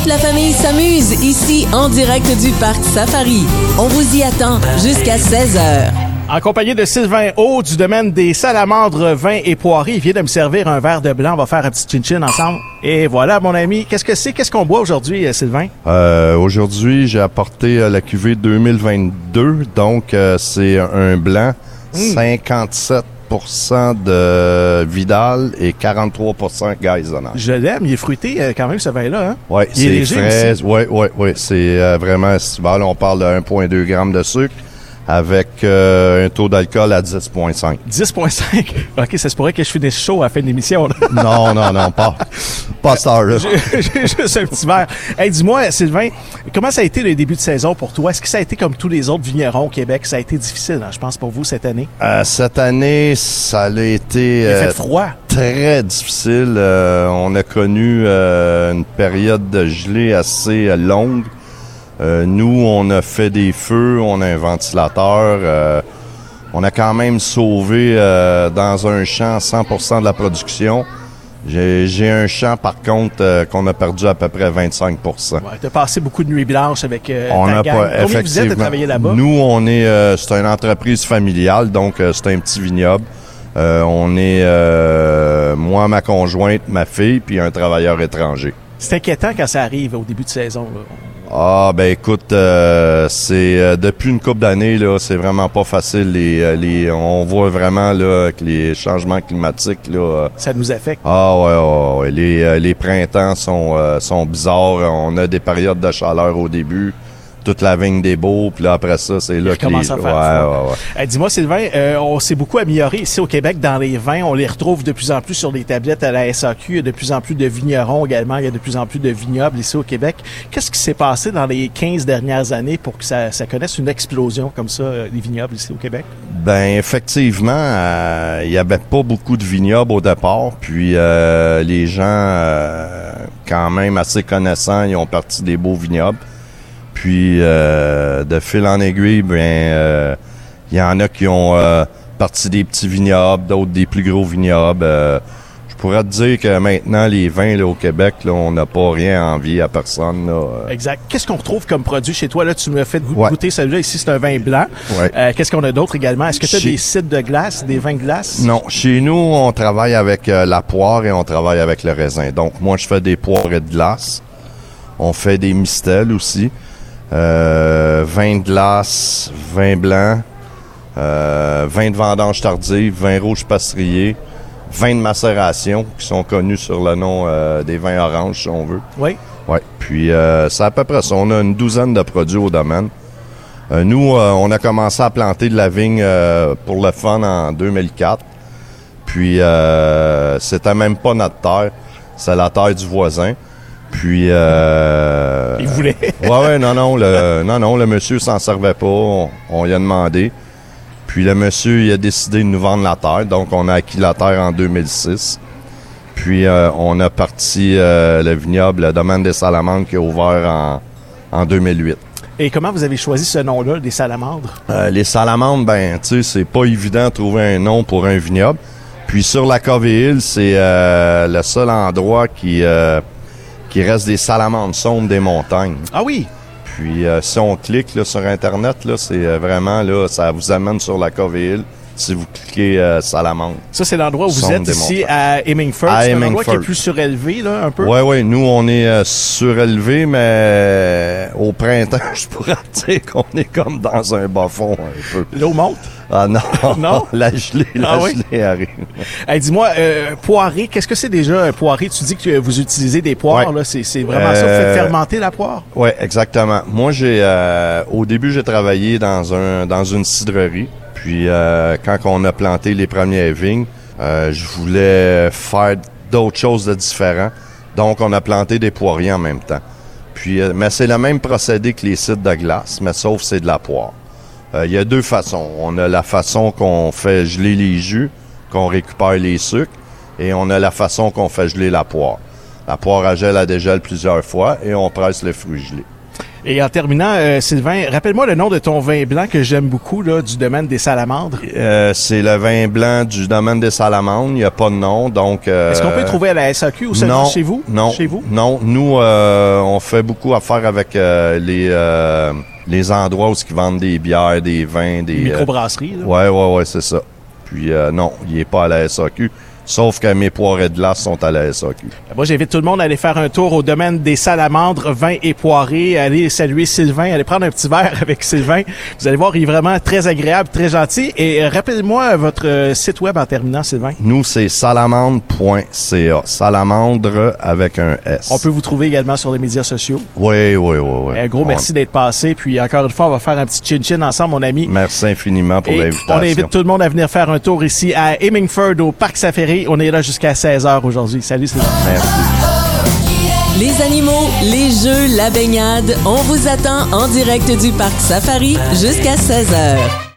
Toute la famille s'amuse ici en direct du parc Safari. On vous y attend jusqu'à 16h. En compagnie de Sylvain Haut du domaine des salamandres, vins et poirées, il vient de me servir un verre de blanc. On va faire un petit chin-chin ensemble. Et voilà, mon ami. Qu'est-ce que c'est? Qu'est-ce qu'on boit aujourd'hui, euh, Sylvain? Euh, aujourd'hui, j'ai apporté euh, la cuvée 2022. Donc, euh, c'est un blanc, 57 de Vidal et 43 Geisonach. Je l'aime. Il est fruité euh, quand même, ce vin-là. Hein? Oui, c'est léger frais. aussi. Oui, oui, oui. C'est euh, vraiment estival. On parle de 1,2 g de sucre avec euh, un taux d'alcool à 10,5. 10,5. OK, ça se pourrait que je finisse chaud à la fin de l'émission. Non, non, non, pas, pas ça, là. J'ai juste un petit verre. Hey, dis-moi, Sylvain, comment ça a été le début de saison pour toi? Est-ce que ça a été comme tous les autres vignerons au Québec? Ça a été difficile, hein, je pense, pour vous cette année. Euh, cette année, ça a été euh, fait froid. très difficile. Euh, on a connu euh, une période de gelée assez euh, longue. Euh, nous, on a fait des feux, on a un ventilateur. euh, on a quand même sauvé euh, dans un champ 100% de la production. J'ai un champ, par contre, qu'on a perdu à peu près 25% Ouais, t'as passé beaucoup de nuits blanches avec on ta n'a gang. pas Combien vous êtes à effectivement. travailler là-bas? Nous, on est, c'est une entreprise familiale, donc c'est un petit vignoble. On est moi, ma conjointe, ma fille, puis un travailleur étranger. C'est inquiétant quand ça arrive au début de saison. là. Ah ben écoute, euh, c'est euh, depuis une couple d'années là, c'est vraiment pas facile. Les, euh, les, on voit vraiment là que les changements climatiques là. euh, Ça nous affecte. ah ouais, ouais, ouais. Les, euh, les printemps sont, euh, sont bizarres. On a des périodes de chaleur au début. Toute la vigne des beaux, puis là après ça, c'est là que les... à faire ouais, ouais, ouais. Euh, Dis-moi, Sylvain, euh, on s'est beaucoup amélioré ici au Québec dans les vins. On les retrouve de plus en plus sur les tablettes à la SAQ. Il y a de plus en plus de vignerons également. Il y a de plus en plus de vignobles ici au Québec. Qu'est-ce qui s'est passé dans les 15 dernières années pour que ça, ça connaisse une explosion comme ça, euh, les vignobles ici au Québec? Ben effectivement, euh, il y avait pas beaucoup de vignobles au départ, puis euh, les gens, euh, quand même assez connaissants, ils ont parti des beaux vignobles. Puis euh, de fil en aiguille, euh, il y en a qui ont euh, parti des petits vignobles, d'autres des plus gros vignobles. Euh, je pourrais te dire que maintenant les vins là, au Québec, là, on n'a pas rien à envier à personne. Là. Euh, Exact. Qu'est-ce qu'on retrouve comme produit chez toi? Là, tu me fait Ouais. goûter celui-là. Ici, c'est un vin blanc. Ouais. Euh, Qu'est-ce qu'on a d'autre également? Est-ce que tu as Chez- des sites de glace, des vins de glace? Non, chez nous, on travaille avec euh, la poire et on travaille avec le raisin. Donc, moi, je fais des poires et de glace. On fait des mistels aussi. Euh, vin de glace, vin blanc, euh, vin de vendange tardive, vin rouge pastrier, vin de macération, qui sont connus sur le nom euh, des vins oranges, si on veut. Oui. Ouais. Puis euh, c'est à peu près ça. On a une douzaine de produits au domaine. Euh, nous, euh, on a commencé à planter de la vigne euh, pour le fun en 2004. Puis euh, c'était même pas notre terre, c'est la terre du voisin. Puis euh, Il voulait. ouais, ouais, non, non, le, non, non, le monsieur s'en servait pas. On, on lui a demandé. Puis le monsieur, il a décidé de nous vendre la terre. Donc, on a acquis la terre en 2006. Puis, euh, on a parti euh, le vignoble, le domaine des salamandres qui a ouvert en, en 2008. Et comment vous avez choisi ce nom-là, des salamandres? Euh, les salamandres, ben, tu sais, c'est pas évident de trouver un nom pour un vignoble. Puis sur la Covée-Île, c'est euh, le seul endroit qui, qui reste des salamandres sombres des montagnes. Ah oui! Puis euh, si on clique là, sur Internet, là, c'est euh, vraiment là, ça vous amène sur la Covée-Île si vous cliquez euh, Salamandre. Ça, c'est l'endroit où vous êtes ici à Hemingford. C'est un endroit qui est plus surélevé, là, un peu. Ouais, ouais, nous on est euh, surélevé, mais euh, au printemps, je pourrais dire qu'on est comme dans un bas fond un peu. L'eau monte? Ah non, Non? la gelée, la Ah oui? gelée arrive. Hey, dis-moi, euh, poiré, qu'est-ce que c'est déjà un poiré? Tu dis que vous utilisez des poires, Ouais. là. C'est, vraiment ça. Vous Euh, faites fermenter la poire? Ouais, exactement. Moi, j'ai euh, au début, j'ai travaillé dans un dans une cidrerie. Puis euh, quand on a planté les premières vignes, euh, je voulais faire d'autres choses de différents. Donc, on a planté des poiriers en même temps. Puis, euh, mais c'est le même procédé que les sites de glace, mais sauf c'est de la poire. Il y a deux façons. On a la façon qu'on fait geler les jus, qu'on récupère les sucres, et on a la façon qu'on fait geler la poire. La poire à gel, elle dégèle plusieurs fois et on presse le fruit gelé. Et en terminant, euh, Sylvain, rappelle-moi le nom de ton vin blanc que j'aime beaucoup, là, du domaine des salamandres. Euh, c'est le vin blanc du domaine des salamandres. Il n'y a pas de nom, donc... euh, Est-ce qu'on peut le trouver à la SAQ ou non, chez vous? Non, Chez vous? non. Nous, on fait beaucoup affaire avec les les endroits où ils vendent des bières, des vins, des... Une euh, microbrasserie, là. ouais, ouais, ouais, c'est ça. Puis euh, non, il est pas à la SAQ. Sauf que mes poirées de glace sont à la SAQ. Moi, j'invite tout le monde à aller faire un tour au domaine des salamandres, vins et poirées, aller saluer Sylvain, aller prendre un petit verre avec Sylvain. Vous allez voir, il est vraiment très agréable, très gentil. Et euh, rappelle-moi votre euh, site web en terminant, Sylvain. Nous, c'est salamandre.ca. Salamandre avec un S. On peut vous trouver également sur les médias sociaux. Oui, oui, oui, oui. Un gros On- merci d'être passé. Puis encore une fois, on va faire un petit chin-chin ensemble, mon ami. Merci infiniment pour Et l'invitation. on invite tout le monde à venir faire un tour ici à Hemingford au Parc Safari. On est là jusqu'à 16h aujourd'hui. Salut, Sylvain. Merci. Les animaux, les jeux, la baignade, on vous attend en direct du Parc Safari jusqu'à 16h.